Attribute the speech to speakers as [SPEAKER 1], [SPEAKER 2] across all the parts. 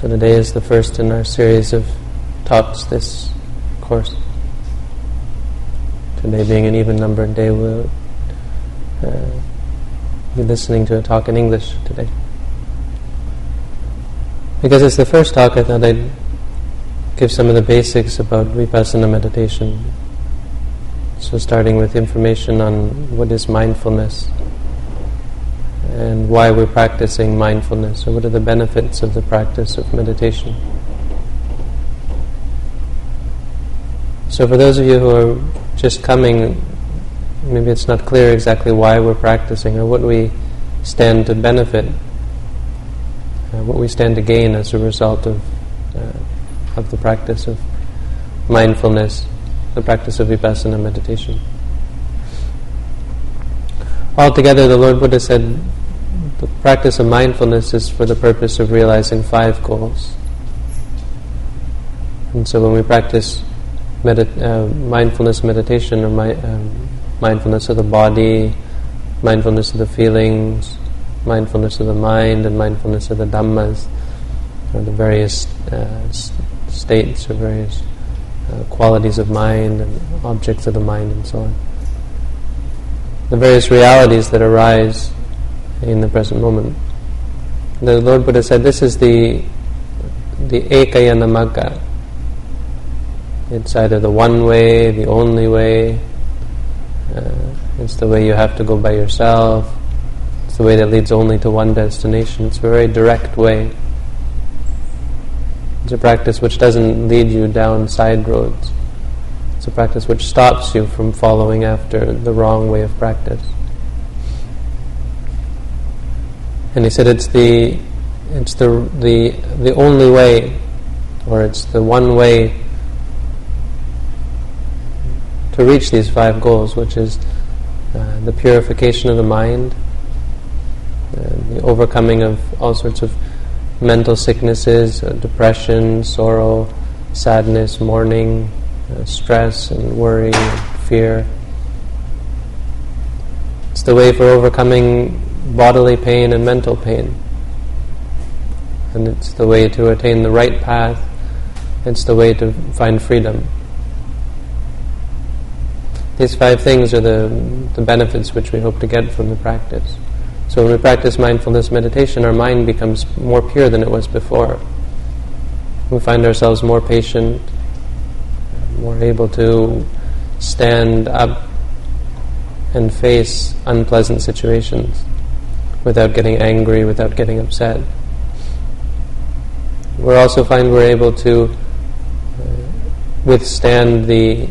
[SPEAKER 1] So today is the first in our series of talks this course. Today being an even numbered day, we'll uh, be listening to a talk in English today. Because it's the first talk, I thought I'd give some of the basics about vipassana meditation. So starting with information on what is mindfulness and why we're practicing mindfulness, or what are the benefits of the practice of meditation. So, for those of you who are just coming, maybe it's not clear exactly why we're practicing or what we stand to benefit, uh, what we stand to gain as a result of, uh, of the practice of mindfulness, the practice of vipassana meditation. Altogether, the Lord Buddha said the practice of mindfulness is for the purpose of realizing five goals. And so when we practice medit- uh, mindfulness meditation or mi- um, mindfulness of the body, mindfulness of the feelings, mindfulness of the mind, and mindfulness of the dhammas, or the various uh, states or various uh, qualities of mind and objects of the mind and so on. The various realities that arise in the present moment. The Lord Buddha said this is the the ekayana magga. It's either the one way, the only way. Uh, it's the way you have to go by yourself. It's the way that leads only to one destination. It's a very direct way. It's a practice which doesn't lead you down side roads. It's a practice which stops you from following after the wrong way of practice. And he said it's the it's the the the only way, or it's the one way to reach these five goals, which is uh, the purification of the mind, the overcoming of all sorts of mental sicknesses, uh, depression, sorrow, sadness, mourning, uh, stress, and worry, and fear. It's the way for overcoming bodily pain and mental pain. And it's the way to attain the right path, it's the way to find freedom. These five things are the, the benefits which we hope to get from the practice. So when we practice mindfulness meditation, our mind becomes more pure than it was before. We find ourselves more patient, more able to stand up and face unpleasant situations without getting angry, without getting upset. We also find we're able to uh, withstand the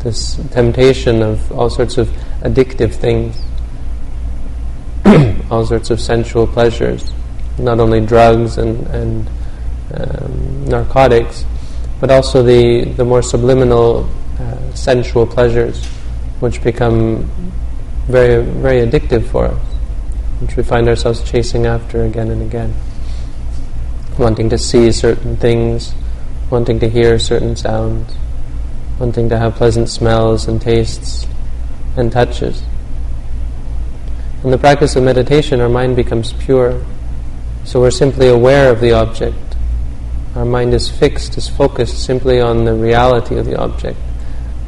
[SPEAKER 1] this temptation of all sorts of addictive things, all sorts of sensual pleasures, not only drugs and, and um, narcotics, but also the, the more subliminal uh, sensual pleasures, which become very, very addictive for us which we find ourselves chasing after again and again. Wanting to see certain things, wanting to hear certain sounds, wanting to have pleasant smells and tastes and touches. In the practice of meditation, our mind becomes pure, so we're simply aware of the object. Our mind is fixed, is focused simply on the reality of the object.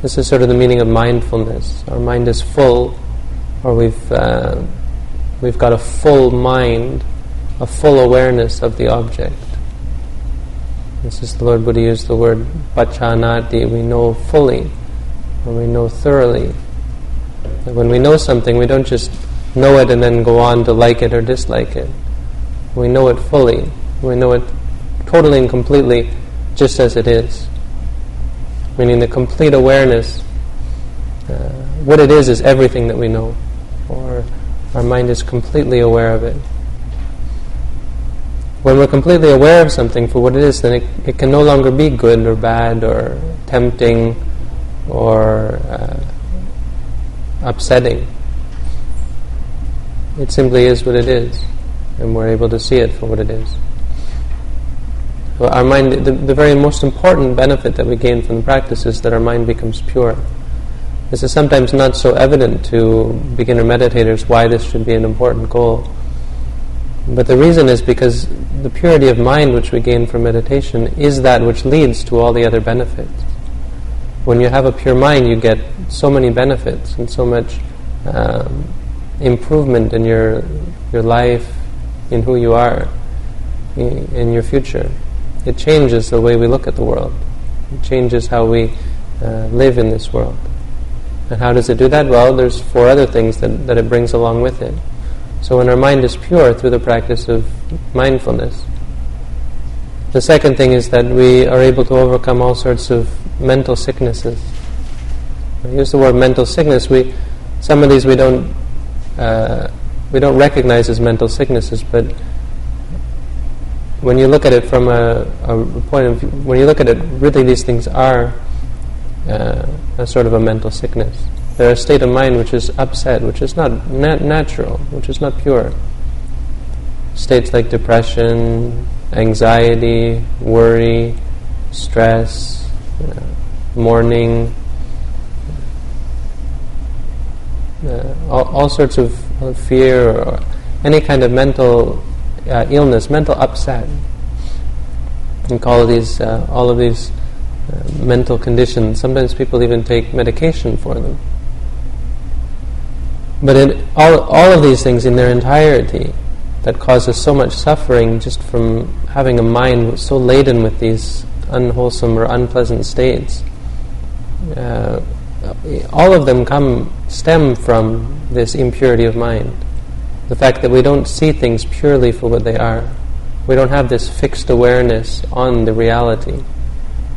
[SPEAKER 1] This is sort of the meaning of mindfulness. Our mind is full, or we've uh, We've got a full mind, a full awareness of the object. This is the Lord Buddha used the word pajanati, we know fully, or we know thoroughly. When we know something, we don't just know it and then go on to like it or dislike it. We know it fully. We know it totally and completely just as it is. Meaning the complete awareness. Uh, what it is is everything that we know. Or our mind is completely aware of it. When we're completely aware of something for what it is, then it, it can no longer be good or bad or tempting or uh, upsetting. It simply is what it is, and we're able to see it for what it is. So our mind, the, the very most important benefit that we gain from the practice is that our mind becomes pure. This is sometimes not so evident to beginner meditators why this should be an important goal. But the reason is because the purity of mind which we gain from meditation is that which leads to all the other benefits. When you have a pure mind, you get so many benefits and so much um, improvement in your your life, in who you are, in, your future. It changes the way we look at the world. It changes how we uh, live in this world. And how does it do that? Well, there's four other things that, that it brings along with it. So when our mind is pure through the practice of mindfulness, the second thing is that we are able to overcome all sorts of mental sicknesses. I use the word mental sickness. We, some of these we don't, uh, we don't recognize as mental sicknesses, but when you look at it from a, a point of view, when you look at it, really these things are uh, a sort of a mental sickness. They're a state of mind which is upset, which is not nat- natural, which is not pure. States like depression, anxiety, worry, stress, uh, mourning, uh, all, all, sorts of fear or any kind of mental uh, illness, mental upset. We call these uh, all of these uh, mental conditions. Sometimes people even take medication for them. But in all, all of these things in their entirety that causes so much suffering just from having a mind so laden with these unwholesome or unpleasant states, uh, all of them come stem from this impurity of mind. The fact that we don't see things purely for what they are. We don't have this fixed awareness on the reality.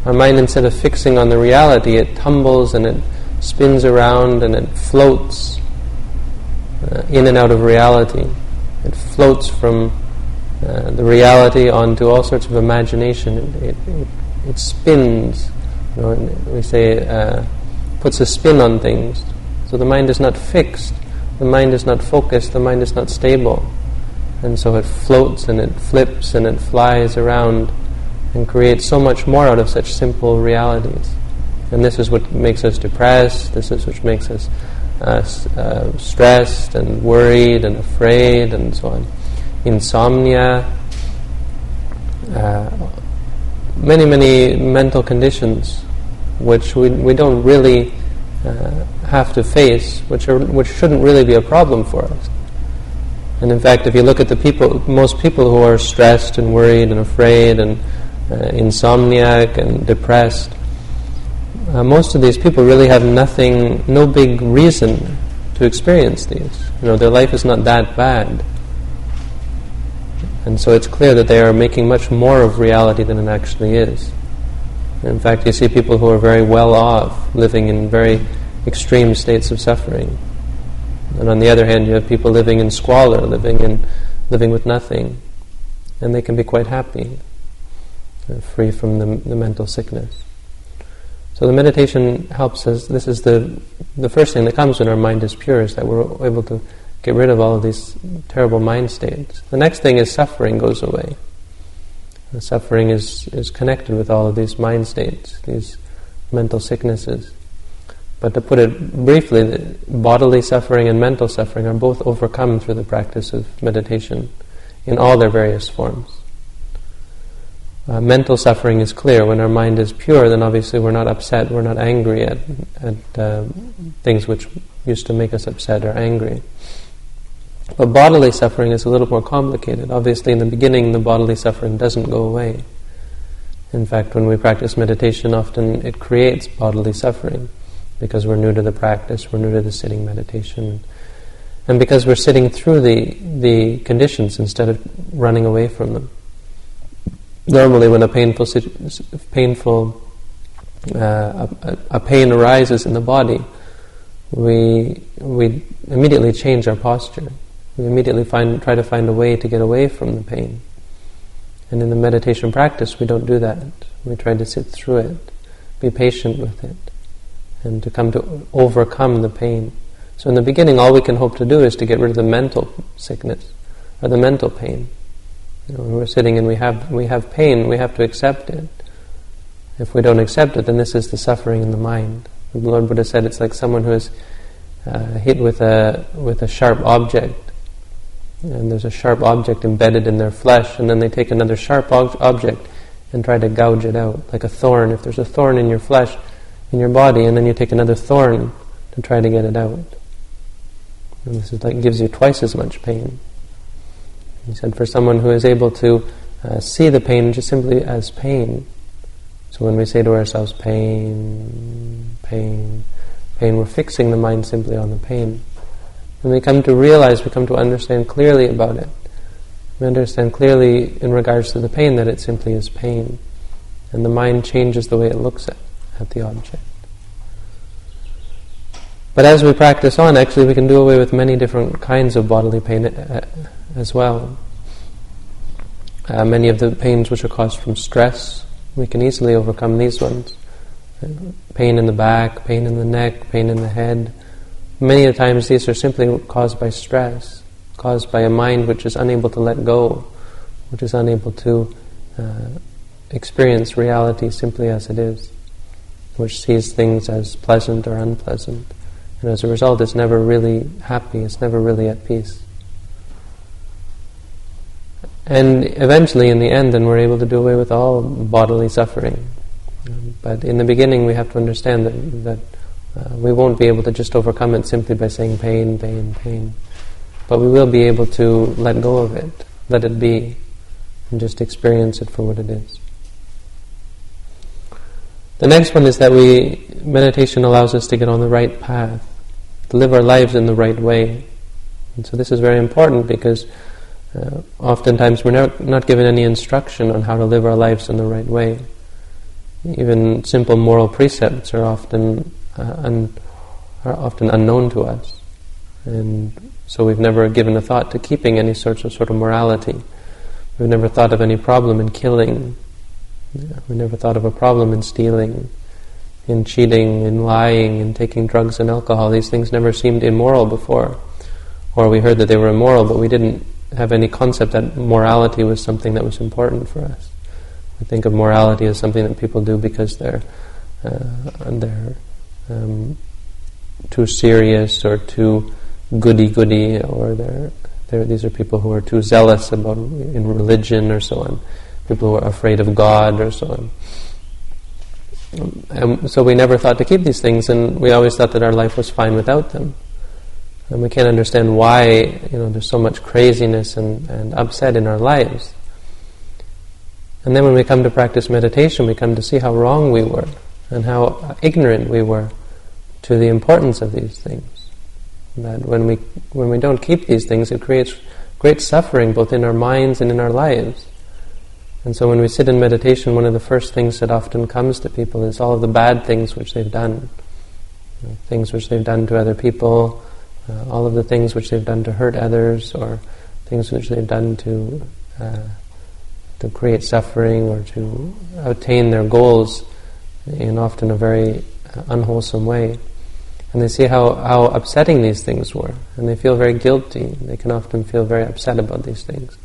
[SPEAKER 1] Our mind, instead of fixing on the reality, it tumbles and it spins around and it floats uh, in and out of reality. It floats from uh, the reality onto all sorts of imagination. It, it, it, it spins. You know, we say uh, puts a spin on things. So the mind is not fixed. The mind is not focused. The mind is not stable. And so it floats and it flips and it flies around and create so much more out of such simple realities. And this is what makes us depressed. This is what makes us uh, uh, stressed and worried and afraid and so on. Insomnia, uh, many, many mental conditions which we, we don't really uh, have to face, which, are, which shouldn't really be a problem for us. And in fact, if you look at the people, most people who are stressed and worried and afraid and insomniac and depressed, uh, most of these people really have nothing, no big reason to experience these. You know, their life is not that bad. And so it's clear that they are making much more of reality than it actually is. In fact, you see people who are very well off, living in very extreme states of suffering. And on the other hand, you have people living in squalor, living in living with nothing, and they can be quite happy, uh, free from the, the mental sickness. So the meditation helps us. This is the the first thing that comes when our mind is pure is that we're able to get rid of all of these terrible mind states. The next thing is suffering goes away. The suffering is is connected with all of these mind states, these mental sicknesses. But to put it briefly, bodily suffering and mental suffering are both overcome through the practice of meditation in all their various forms. Uh, mental suffering is clear. When our mind is pure, then obviously we're not upset, we're not angry at, at uh, things which used to make us upset or angry. But bodily suffering is a little more complicated. Obviously, in the beginning, the bodily suffering doesn't go away. In fact, when we practice meditation, often it creates bodily suffering because we're new to the practice, we're new to the sitting meditation, and because we're sitting through the, the conditions instead of running away from them normally when a painful painful uh, a, a, pain arises in the body, we we immediately change our posture. We immediately find try to find a way to get away from the pain. And in the meditation practice, we don't do that. We try to sit through it, be patient with it, and to come to overcome the pain. So in the beginning, all we can hope to do is to get rid of the mental sickness or the mental pain. You know, when we're sitting and we have we have pain, we have to accept it. If we don't accept it, then this is the suffering in the mind. The Lord Buddha said it's like someone who is uh, hit with a with a sharp object and there's a sharp object embedded in their flesh, and then they take another sharp ob- object and try to gouge it out, like a thorn. If there's a thorn in your flesh, in your body, and then you take another thorn to try to get it out. And this is like gives you twice as much pain. He said, for someone who is able to uh, see the pain just simply as pain. So when we say to ourselves, pain, pain, pain, we're fixing the mind simply on the pain. When we come to realize, we come to understand clearly about it. We understand clearly in regards to the pain that it simply is pain. And the mind changes the way it looks at, at the object. But as we practice on, actually we can do away with many different kinds of bodily pain uh, as well. Uh, many of the pains which are caused from stress, we can easily overcome these ones. Pain in the back, pain in the neck, pain in the head. Many of the times these are simply caused by stress caused by a mind which is unable to let go, which is unable to uh, experience reality simply as it is, which sees things as pleasant or unpleasant. And as a result, it's never really happy, it's never really at peace. And eventually, in the end, then we're able to do away with all bodily suffering. But in the beginning, we have to understand that, that uh, we won't be able to just overcome it simply by saying pain, pain, pain. But we will be able to let go of it, let it be, and just experience it for what it is. The next one is that we meditation allows us to get on the right path, to live our lives in the right way. And so this is very important because uh, oftentimes we're not, not given any instruction on how to live our lives in the right way. Even simple moral precepts are often uh, un, are often unknown to us, and so we've never given a thought to keeping any sorts of sort of morality. We've never thought of any problem in killing. We never thought of a problem in stealing, in cheating, in lying, in taking drugs and alcohol. These things never seemed immoral before. Or we heard that they were immoral, but we didn't have any concept that morality was something that was important for us. We think of morality as something that people do because they're uh, they're um, too serious or too goody goody, or they're, they're, these are people who are too zealous about in religion or so on, people who are afraid of God or so on. And so we never thought to keep these things, and we always thought that our life was fine without them. And we can't understand why you know there's so much craziness and, and upset in our lives. And then when we come to practice meditation, we come to see how wrong we were and how ignorant we were to the importance of these things. That when we when we don't keep these things, it creates great suffering both in our minds and in our lives. And so when we sit in meditation, one of the first things that often comes to people is all of the bad things which they've done, you know, things which they've done to other people, uh, all of the things which they've done to hurt others, or things which they've done to uh, to create suffering or to attain their goals in often a very uh, unwholesome way. And they see how, how upsetting these things were. And they feel very guilty. They can often feel very upset about these things.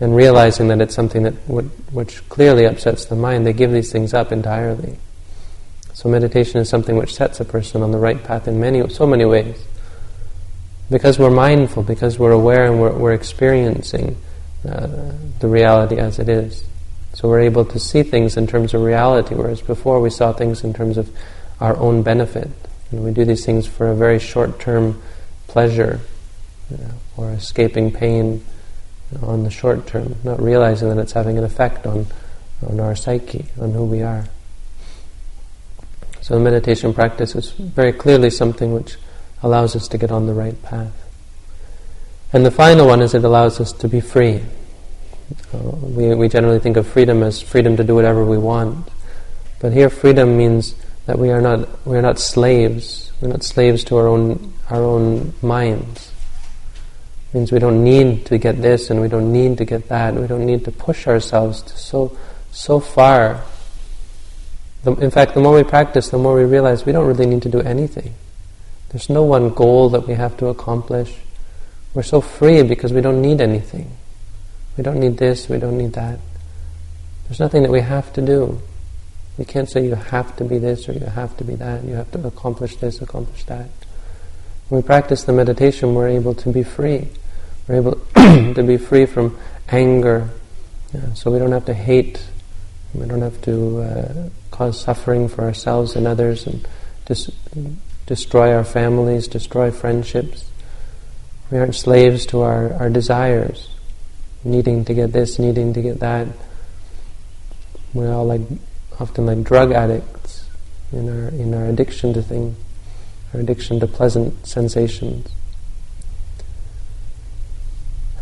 [SPEAKER 1] And realizing that it's something that would, which clearly upsets the mind, they give these things up entirely. So meditation is something which sets a person on the right path in many, so many ways. Because we're mindful, because we're aware and we're, we're experiencing uh, the reality as it is. So we're able to see things in terms of reality, whereas before we saw things in terms of our own benefit. And we do these things for a very short-term pleasure you know, or escaping pain on the short term, not realizing that it's having an effect on, on our psyche, on who we are. So the meditation practice is very clearly something which allows us to get on the right path. And the final one is it allows us to be free. Uh, we, we generally think of freedom as freedom to do whatever we want. But here freedom means that we are not we are not slaves. We're not slaves to our own our own minds. It means we don't need to get this and we don't need to get that. We don't need to push ourselves to so so far. The, in fact, the more we practice, the more we realize we don't really need to do anything. There's no one goal that we have to accomplish. We're so free because we don't need anything. We don't need this, we don't need that. There's nothing that we have to do. We can't say you have to be this or you have to be that. You have to accomplish this, accomplish that. When we practice the meditation, we're able to be free. We're able to be free from anger, yeah, so we don't have to hate. We don't have to uh, cause suffering for ourselves and others, and dis- destroy our families, destroy friendships. We aren't slaves to our, our desires, needing to get this, needing to get that. We're all like often like drug addicts in our in our addiction to things, our addiction to pleasant sensations.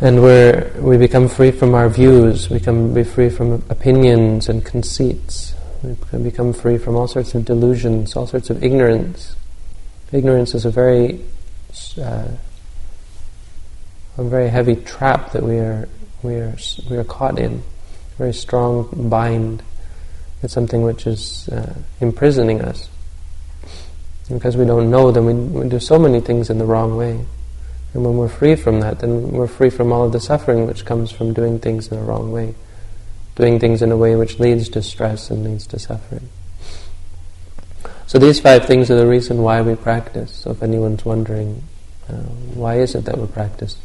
[SPEAKER 1] And we we become free from our views, we can be free from opinions and conceits. We become free from all sorts of delusions, all sorts of ignorance. Ignorance is a very uh, a very heavy trap that we are we are we are caught in, a very strong bind. It's something which is uh, imprisoning us. Because we don't know, then we, we do so many things in the wrong way. And when we're free from that, then we're free from all of the suffering which comes from doing things in the wrong way. Doing things in a way which leads to stress and leads to suffering. So these five things are the reason why we practice. So if anyone's wondering, uh, why is it that we practice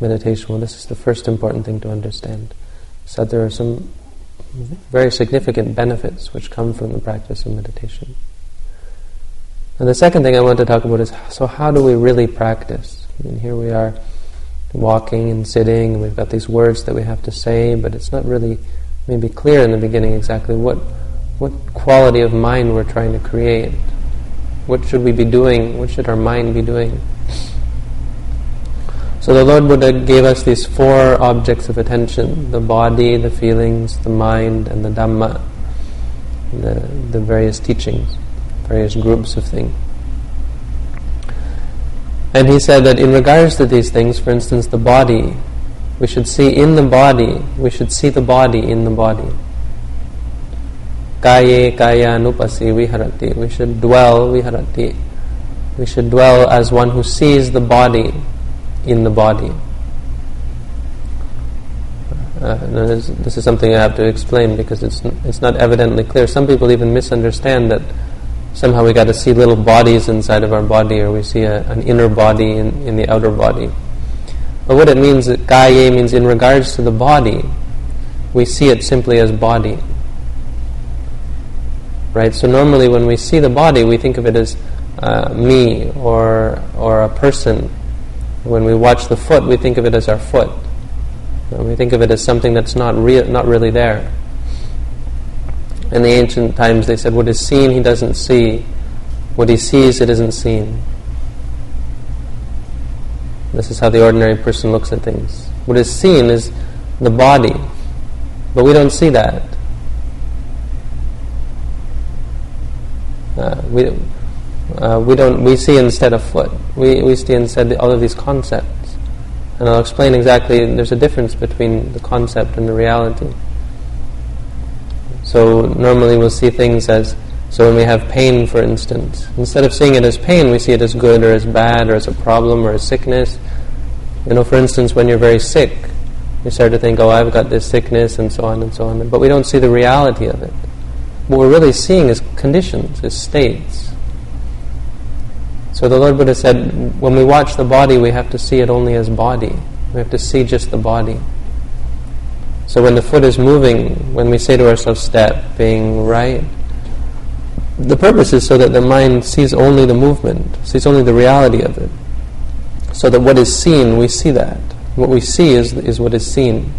[SPEAKER 1] meditation? Well, this is the first important thing to understand. So there are some very significant benefits which come from the practice of meditation. And the second thing I want to talk about is, so how do we really practice? And here we are walking and sitting, and we've got these words that we have to say, but it's not really maybe clear in the beginning exactly what what quality of mind we're trying to create. What should we be doing? What should our mind be doing? So the Lord Buddha gave us these four objects of attention the body, the feelings, the mind, and the Dhamma, the, the various teachings, various groups of things. And he said that in regards to these things, for instance, the body, we should see in the body, we should see the body in the body. Kaye kaya nupasi viharati. We should dwell viharati. We should dwell as one who sees the body in the body. Uh, this, this, is something I have to explain because it's it's not evidently clear. Some people even misunderstand that somehow we got to see little bodies inside of our body, or we see a, an inner body in, in the outer body. But what it means, kaya means in regards to the body, we see it simply as body. Right? So normally when we see the body, we think of it as uh, me or or a person. When we watch the foot, we think of it as our foot. We think of it as something that's not real, not really there. In the ancient times, they said, What is seen, he doesn't see. What he sees, it isn't seen. This is how the ordinary person looks at things. What is seen is the body, but we don't see that. Uh, we, uh, we don't we see instead of foot. We, we see instead all of these concepts. And I'll explain exactly, there's a difference between the concept and the reality. So normally we'll see things as, so when we have pain, for instance, instead of seeing it as pain, we see it as good or as bad or as a problem or as sickness. You know, for instance, when you're very sick, you start to think, oh, I've got this sickness and so on and so on. But we don't see the reality of it. What we're really seeing is conditions, is states. So the Lord Buddha said, when we watch the body, we have to see it only as body. We have to see just the body. So when the foot is moving, when we say to ourselves, stepping right, the purpose is so that the mind sees only the movement, sees only the reality of it. So that what is seen, we see that. What we see is, is what is seen.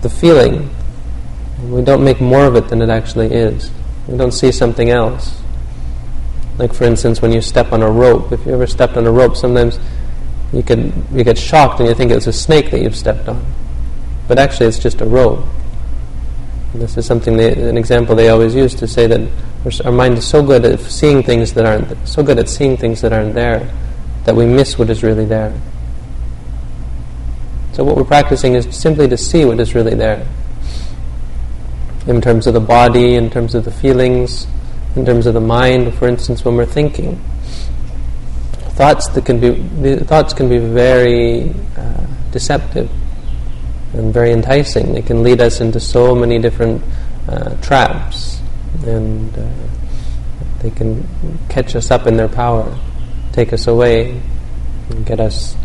[SPEAKER 1] The feeling, we don't make more of it than it actually is. We don't see something else. Like for instance, when you step on a rope, if you ever stepped on a rope, sometimes you could you get shocked and you think it's a snake that you've stepped on but actually it's just a rope. This is something, they, an example they always use to say that our mind is so good at seeing things that aren't, so good at seeing things that aren't there, that we miss what is really there. So what we're practicing is simply to see what is really there. In terms of the body, in terms of the feelings, in terms of the mind, for instance, when we're thinking. Thoughts that can be thoughts can be very uh, deceptive and very enticing. They can lead us into so many different uh, traps, and uh, they can catch us up in their power, take us away, and get us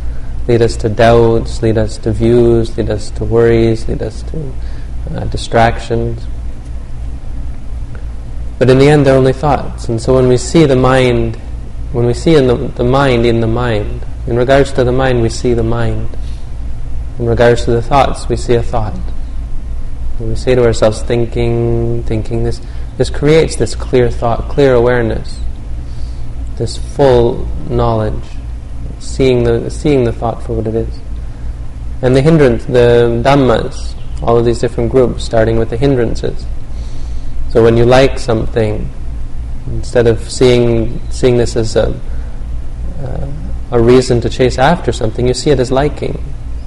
[SPEAKER 1] lead us to doubts, lead us to views, lead us to worries, lead us to uh, distractions. But in the end, they're only thoughts. And so when we see the mind, when we see in the, the mind in the mind, in regards to the mind, we see the mind. In regards to the thoughts, we see a thought. When we say to ourselves, thinking, thinking, this, this creates this clear thought, clear awareness, this full knowledge, seeing the, seeing the thought for what it is. And the hindrance, the dhammas, all of these different groups, starting with the hindrances. So when you like something, instead of seeing seeing this as a uh, a reason to chase after something, you see it as liking.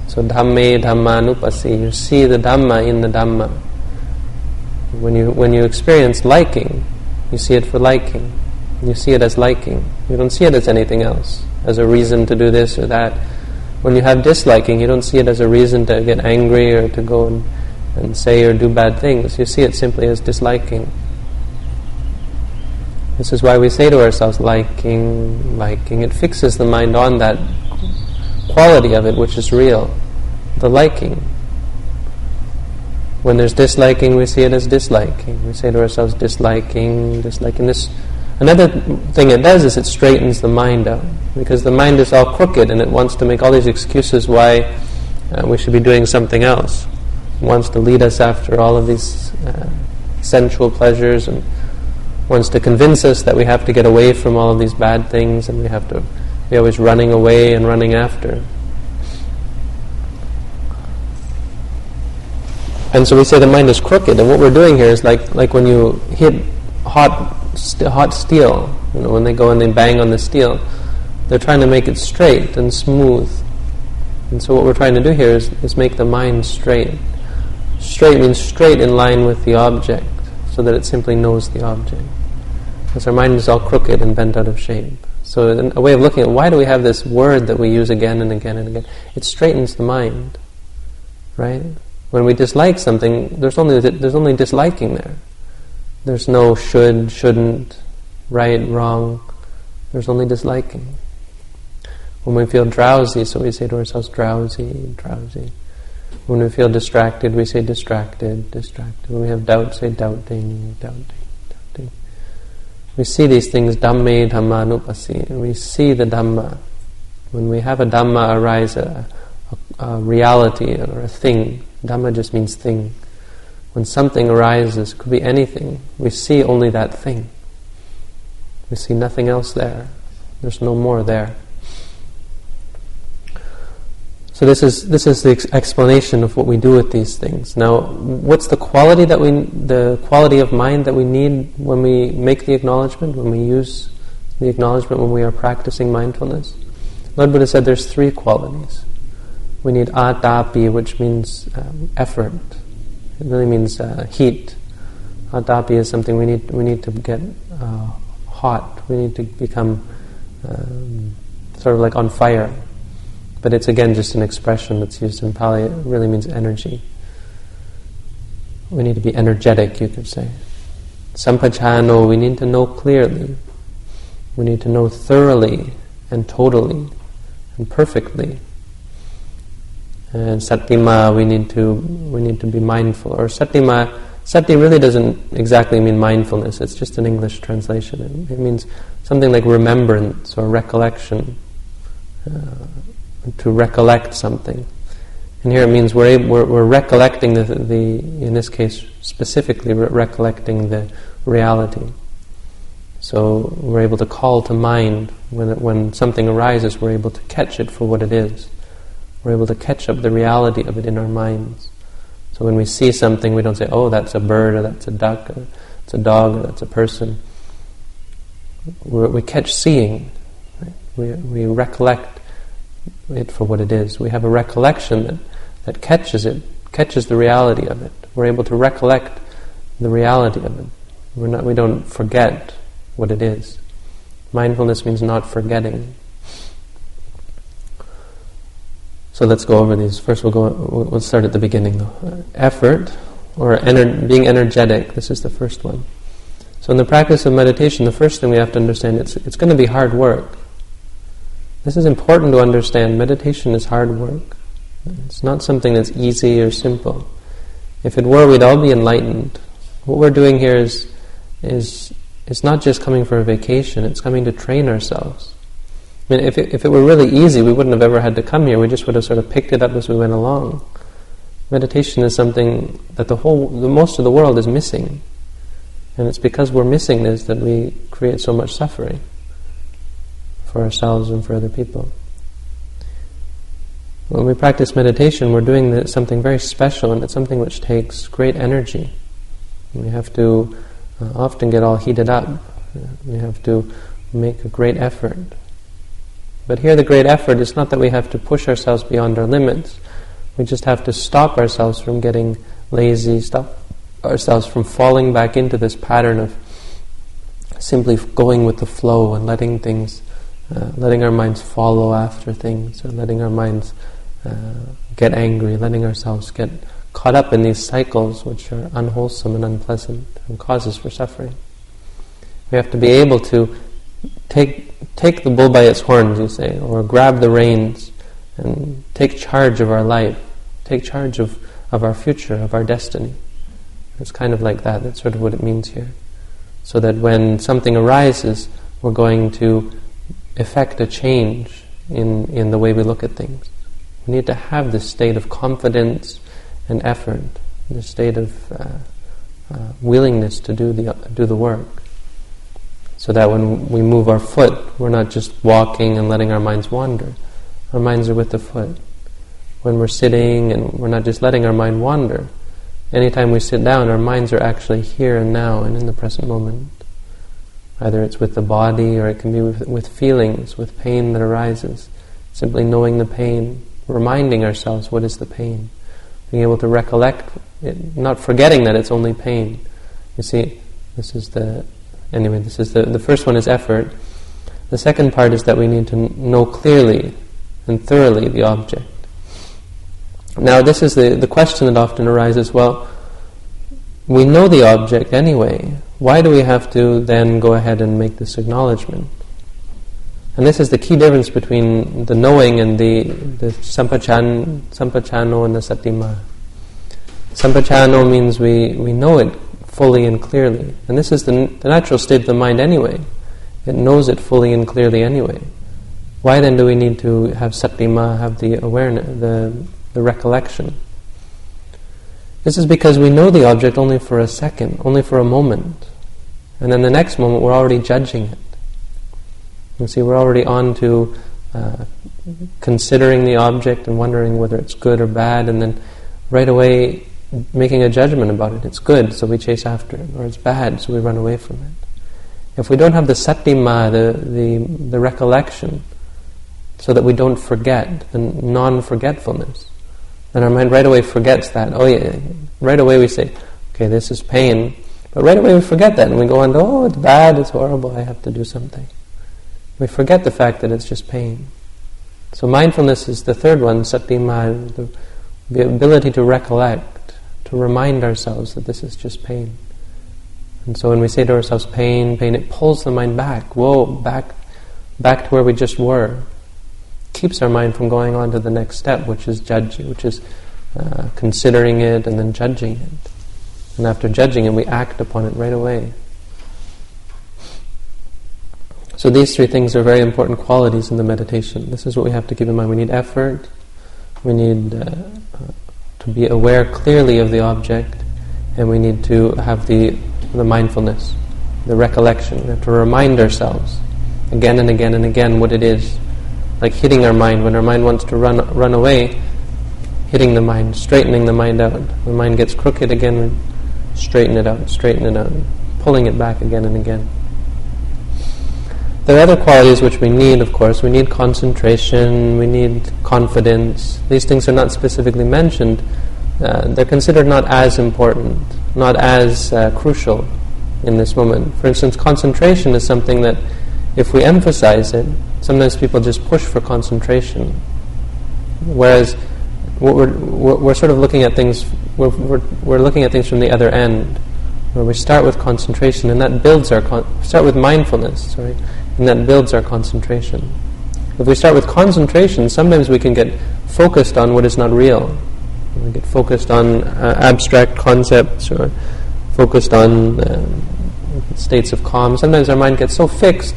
[SPEAKER 1] So dhamme dhammanupasi, you see the dhamma in the dhamma. When you when you experience liking, you see it for liking. You see it as liking. You don't see it as anything else, as a reason to do this or that. When you have disliking, you don't see it as a reason to get angry or to go and, and say or do bad things. You see it simply as disliking. This is why we say to ourselves, liking, liking. It fixes the mind on that quality of it which is real, the liking. When there's disliking, we see it as disliking. We say to ourselves, disliking, disliking. This Another thing it does is it straightens the mind out because the mind is all crooked and it wants to make all these excuses why uh, we should be doing something else. It wants to lead us after all of these uh, sensual pleasures and wants to convince us that we have to get away from all of these bad things and we have to be always running away and running after. And so we say the mind is crooked, and what we're doing here is like like when you hit hot st- hot steel. You know, when they go and they bang on the steel, they're trying to make it straight and smooth. And so what we're trying to do here is, is make the mind straight. Straight means straight in line with the object, so that it simply knows the object. Because our mind is all crooked and bent out of shape. So a way of looking at why do we have this word that we use again and again and again? It straightens the mind, right? When we dislike something, there's only there's only disliking there. There's no should, shouldn't, right, wrong. There's only disliking. When we feel drowsy, so we say to ourselves, drowsy, drowsy. When we feel distracted, we say distracted, distracted. When we have doubt, say doubting, doubting, doubting. We see these things, dhamme dhammanupasi. We see the dhamma. When we have a dhamma arise, a, a, a reality or a thing, dhamma just means thing when something arises, it could be anything, we see only that thing. We see nothing else there. There's no more there. So this is this is the ex- explanation of what we do with these things. Now, what's the quality that we the quality of mind that we need when we make the acknowledgement, when we use the acknowledgement when we are practicing mindfulness? Lord Buddha said there's three qualities. We need atapi, which means um, effort it really means uh, heat. Atapi is something we need. We need to get uh, hot. We need to become um, sort of like on fire. But it's again just an expression that's used in Pali. It really means energy. We need to be energetic, you could say. Sampajano, we need to know clearly. We need to know thoroughly and totally and perfectly and satima, we need to we need to be mindful. Or satima, sati really doesn't exactly mean mindfulness. It's just an English translation. It, it means something like remembrance or recollection. Uh, to recollect something, and here it means we're able, we're, we're, recollecting the, the in this case specifically re- recollecting the reality. So we're able to call to mind when it, when something arises. We're able to catch it for what it is. We're able to catch up the reality of it in our minds. So when we see something, we don't say, oh, that's a bird, or that's a duck, or it's a dog, or that's a person. We're, we catch seeing. Right? We, we recollect it for what it is. We have a recollection that, that catches it, catches the reality of it. We're able to recollect the reality of it. We're not, we don't forget what it is. Mindfulness means not forgetting. So let's go over these. First, we'll go. We'll start at the beginning, though. Uh, effort, or ener- being energetic. This is the first one. So, in the practice of meditation, the first thing we have to understand it's it's going to be hard work. This is important to understand. Meditation is hard work. It's not something that's easy or simple. If it were, we'd all be enlightened. What we're doing here is, is, is not just coming for a vacation, it's coming to train ourselves. I mean, if it, if it were really easy, we wouldn't have ever had to come here. We just would have sort of picked it up as we went along. Meditation is something that the whole, the most of the world is missing. And it's because we're missing this that we create so much suffering for ourselves and for other people. When we practice meditation, we're doing something very special, and it's something which takes great energy. We have to uh, often get all heated up. We have to make a great effort. But here, the great effort is not that we have to push ourselves beyond our limits. We just have to stop ourselves from getting lazy, stop ourselves from falling back into this pattern of simply going with the flow and letting things uh, letting our minds follow after things, or letting our minds uh, get angry, letting ourselves get caught up in these cycles which are unwholesome and unpleasant and causes for suffering. We have to be able to take take the bull by its horns, you say, or grab the reins and take charge of our life, take charge of, of our future, of our destiny. It's kind of like that. That's sort of what it means here. So that when something arises, we're going to effect a change in, in the way we look at things. We need to have this state of confidence and effort, this state of uh, uh, willingness to do the, do the work. So that when we move our foot, we're not just walking and letting our minds wander. Our minds are with the foot. When we're sitting and we're not just letting our mind wander. Anytime we sit down, our minds are actually here and now and in the present moment. Either it's with the body or it can be with, with feelings, with pain that arises. Simply knowing the pain, reminding ourselves what is the pain. Being able to recollect it, not forgetting that it's only pain. You see, this is the, anyway, this is the, the first one is effort. The second part is that we need to know clearly and thoroughly the object. Now, this is the, the question that often arises well, we know the object anyway. Why do we have to then go ahead and make this acknowledgement? And this is the key difference between the knowing and the, the sampachan, sampajano and the satima. Sampajano means we, we know it fully and clearly. And this is the, the natural state of the mind anyway. It knows it fully and clearly anyway. Why then do we need to have satima, have the awareness, the, the recollection? This is because we know the object only for a second, only for a moment. And then the next moment we're already judging it. You see, we're already on to uh, considering the object and wondering whether it's good or bad, and then right away making a judgment about it. It's good, so we chase after it, or it's bad, so we run away from it. If we don't have the satima, the, the, the recollection, so that we don't forget, the non forgetfulness, then our mind right away forgets that. Oh, yeah, right away we say, okay, this is pain, but right away we forget that and we go on, oh, it's bad, it's horrible, I have to do something. We forget the fact that it's just pain. So mindfulness is the third one, satima, the, the ability to recollect, to remind ourselves that this is just pain. And so when we say to ourselves, pain, pain, it pulls the mind back, whoa, back, back to where we just were. Keeps our mind from going on to the next step, which is judging, which is uh, considering it and then judging it. And after judging it, we act upon it right away. So these three things are very important qualities in the meditation. This is what we have to keep in mind. We need effort. We need uh, to be aware clearly of the object, and we need to have the the mindfulness, the recollection. We have to remind ourselves again and again and again what it is. Like hitting our mind when our mind wants to run run away, hitting the mind, straightening the mind out. When the mind gets crooked again, straighten it out, straighten it out, pulling it back again and again. There are other qualities which we need, of course. We need concentration, we need confidence. These things are not specifically mentioned. Uh, they're considered not as important, not as uh, crucial in this moment. For instance, concentration is something that, if we emphasize it, sometimes people just push for concentration. Whereas we're, we're, sort of looking at things, we're, we're, we're, looking at things from the other end, where we start with concentration, and that builds our, con- start with mindfulness, sorry, and that builds our concentration. if we start with concentration, sometimes we can get focused on what is not real. We get focused on uh, abstract concepts or focused on um, states of calm. Sometimes our mind gets so fixed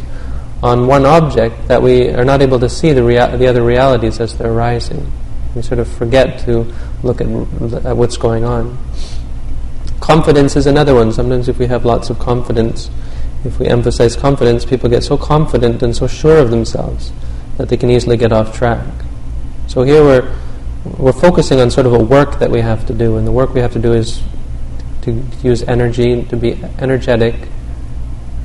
[SPEAKER 1] on one object that we are not able to see the, rea- the other realities as they're arising. We sort of forget to look at, at what's going on. Confidence is another one. Sometimes, if we have lots of confidence, if we emphasize confidence, people get so confident and so sure of themselves that they can easily get off track. So here we're we're focusing on sort of a work that we have to do, and the work we have to do is to use energy, to be energetic,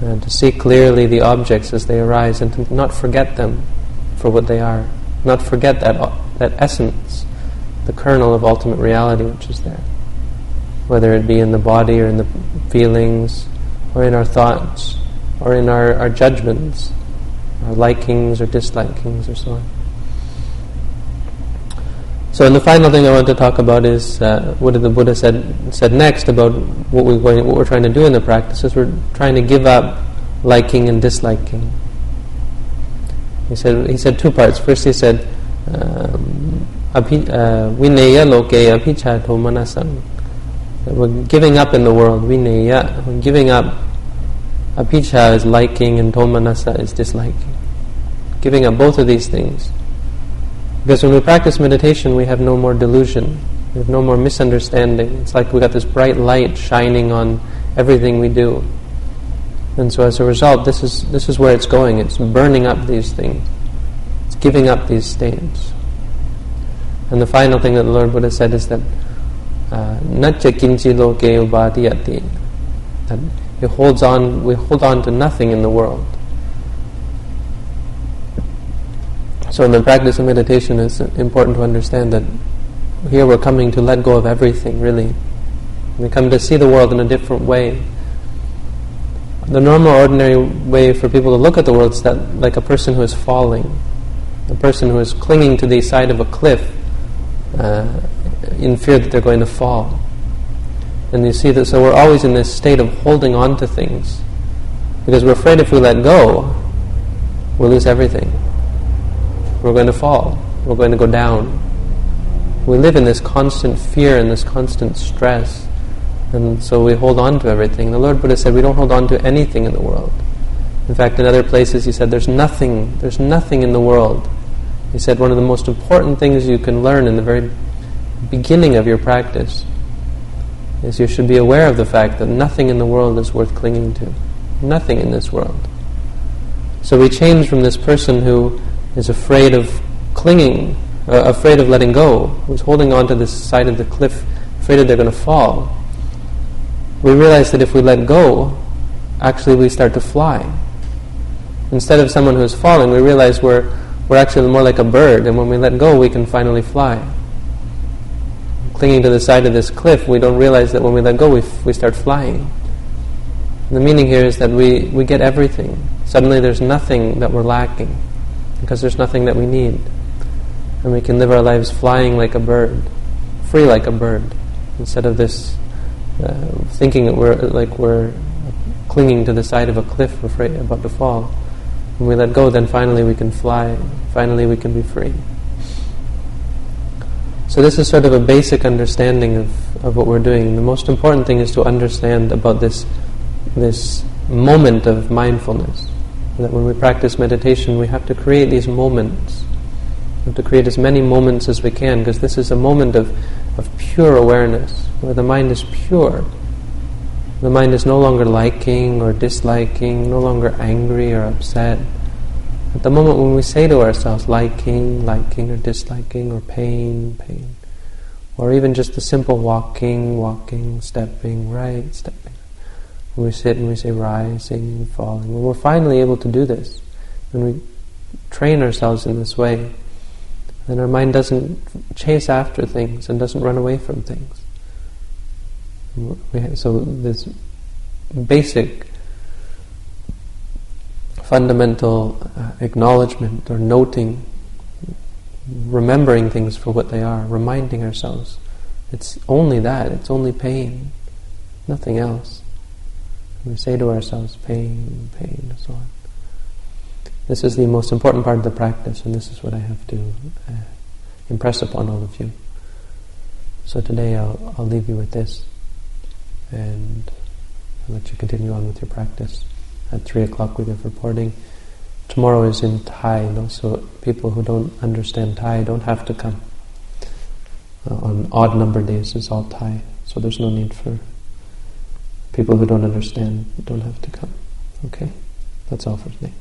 [SPEAKER 1] and to see clearly the objects as they arise, and to not forget them for what they are, not forget that that essence, the kernel of ultimate reality which is there, whether it be in the body or in the feelings, or in our thoughts, or in our, our judgments, our likings or dislikings, or so on. So, and the final thing I want to talk about is uh, what the Buddha said said next about what we what we're trying to do in the practice is we're trying to give up liking and disliking. He said he said two parts. First, he said uh, vineyya lokeya picha manasam. We're giving up in the world. Vineyya, we're giving up. Abhijjha is liking and domanassa is disliking. Giving up both of these things. Because when we practice meditation, we have no more delusion. We have no more misunderstanding. It's like we got this bright light shining on everything we do. And so as a result, this is, this is where it's going. It's burning up these things. Giving up these stains. And the final thing that the Lord Buddha said is that uh, natcha kinchi loke upadiyati that it holds on we hold on to nothing in the world So in the practice of meditation, it's important to understand that here we're coming to let go of everything, really. We come to see the world in a different way. The normal, ordinary way for people to look at the world is that like a person who is falling, a person who is clinging to the side of a cliff uh, in fear that they're going to fall. And you see that, so we're always in this state of holding on to things because we're afraid if we let go, we'll lose everything we're going to fall, we're going to go down. We live in this constant fear and this constant stress, and so we hold on to everything. The Lord Buddha said we don't hold on to anything in the world. In fact, in other places, he said there's nothing, there's nothing in the world. He said one of the most important things you can learn in the very beginning of your practice is you should be aware of the fact that nothing in the world is worth clinging to. Nothing in this world. So we change from this person who is afraid of clinging, uh, afraid of letting go, who's holding on to this side of the cliff, afraid that they're going to fall, we realize that if we let go, actually we start to fly. Instead of someone who's falling, we realize we're, we're actually more like a bird, and when we let go, we can finally fly. Clinging to the side of this cliff, we don't realize that when we let go, we, f- we start flying. The meaning here is that we, we get everything. Suddenly there's nothing that we're lacking because there's nothing that we need. And we can live our lives flying like a bird, free like a bird, instead of this uh, thinking that we're like we're clinging to the side of a cliff, afraid about to fall. When we let go, then finally we can fly. Finally, we can be free. So this is sort of a basic understanding of, of what we're doing. The most important thing is to understand about this this moment of mindfulness that when we practice meditation, we have to create these moments. We have to create as many moments as we can, because this is a moment of, of pure awareness, where the mind is pure. The mind is no longer liking or disliking, no longer angry or upset. At the moment when we say to ourselves, liking, liking or disliking, or pain, pain, or even just the simple walking, walking, stepping, right, stepping, when we sit and we say rising and falling, when we're finally able to do this, when we train ourselves in this way, then our mind doesn't chase after things and doesn't run away from things. So this basic fundamental uh, acknowledgement or noting, remembering things for what they are, reminding ourselves. It's only that, it's only pain, nothing else. We say to ourselves, pain, pain, and so on. This is the most important part of the practice, and this is what I have to uh, impress upon all of you. So today I'll, I'll leave you with this, and I'll let you continue on with your practice. At 3 o'clock we give reporting. Tomorrow is in Thai, you know, so people who don't understand Thai don't have to come. Uh, on odd number days it's all Thai, so there's no need for people who don't understand don't have to come. Okay? That's all for today.